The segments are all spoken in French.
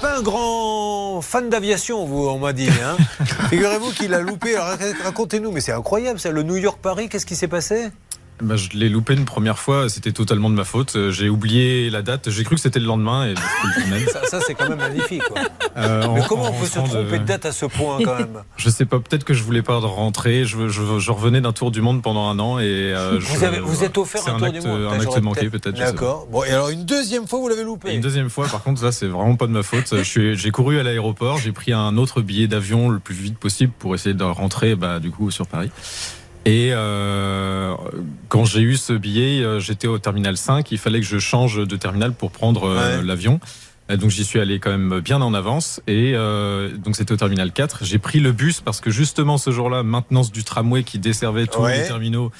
pas un grand fan d'aviation, vous, on m'a dit. Hein Figurez-vous qu'il a loupé. Racontez-nous, mais c'est incroyable ça. Le New York-Paris, qu'est-ce qui s'est passé? Bah, je l'ai loupé une première fois, c'était totalement de ma faute. Euh, j'ai oublié la date, j'ai cru que c'était le lendemain et Ça, ça c'est quand même magnifique. Euh, Mais comment on peut se tromper de... date à ce point quand même? Je sais pas, peut-être que je voulais pas rentrer. Je, je, revenais d'un tour du monde pendant un an et. Euh, vous, avez, vous êtes offert un, tour du monde Un acte manqué peut-être. D'accord. Bon, et alors une deuxième fois, vous l'avez loupé? Une deuxième fois, par contre, ça c'est vraiment pas de ma faute. J'ai couru à l'aéroport, j'ai pris un autre billet d'avion le plus vite possible pour essayer de rentrer bah, du coup sur Paris. Et euh, j'ai eu ce billet, euh, j'étais au terminal 5. Il fallait que je change de terminal pour prendre euh, l'avion. Donc j'y suis allé quand même bien en avance et euh, donc c'était au terminal 4. J'ai pris le bus parce que justement ce jour-là, maintenance du tramway qui desservait tous les terminaux,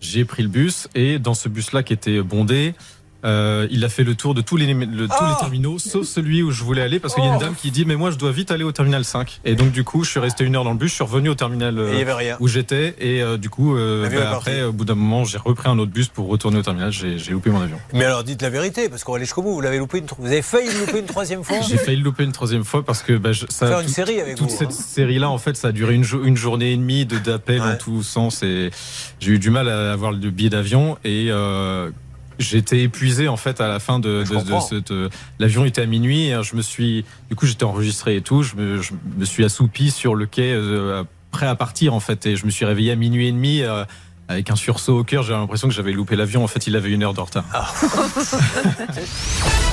j'ai pris le bus et dans ce bus-là qui était bondé, euh, il a fait le tour de tous les, tous les oh terminaux, sauf celui où je voulais aller, parce qu'il y a une oh dame qui dit Mais moi, je dois vite aller au terminal 5. Et donc, du coup, je suis resté une heure dans le bus, je suis revenu au terminal euh, où j'étais, et euh, du coup, bah, après, au bout d'un moment, j'ai repris un autre bus pour retourner au terminal, j'ai loupé mon avion. Mais alors, dites la vérité, parce qu'on va aller jusqu'au bout, vous l'avez loupé une, vous avez failli le louper une troisième fois J'ai failli le louper une troisième fois parce que bah, ça. Faire une série avec toute cette hein. série-là, en fait, ça a duré une, une journée et demie d'appels ouais. dans tous sens, et j'ai eu du mal à avoir le billet d'avion, et J'étais épuisé en fait à la fin de, cette. Euh, l'avion était à minuit. je me suis, du coup, j'étais enregistré et tout. Je me, suis assoupi sur le quai, euh, prêt à partir en fait, et je me suis réveillé à minuit et demi. Euh, avec un sursaut au cœur, j'avais l'impression que j'avais loupé l'avion. En fait, il avait une heure de retard. Ah.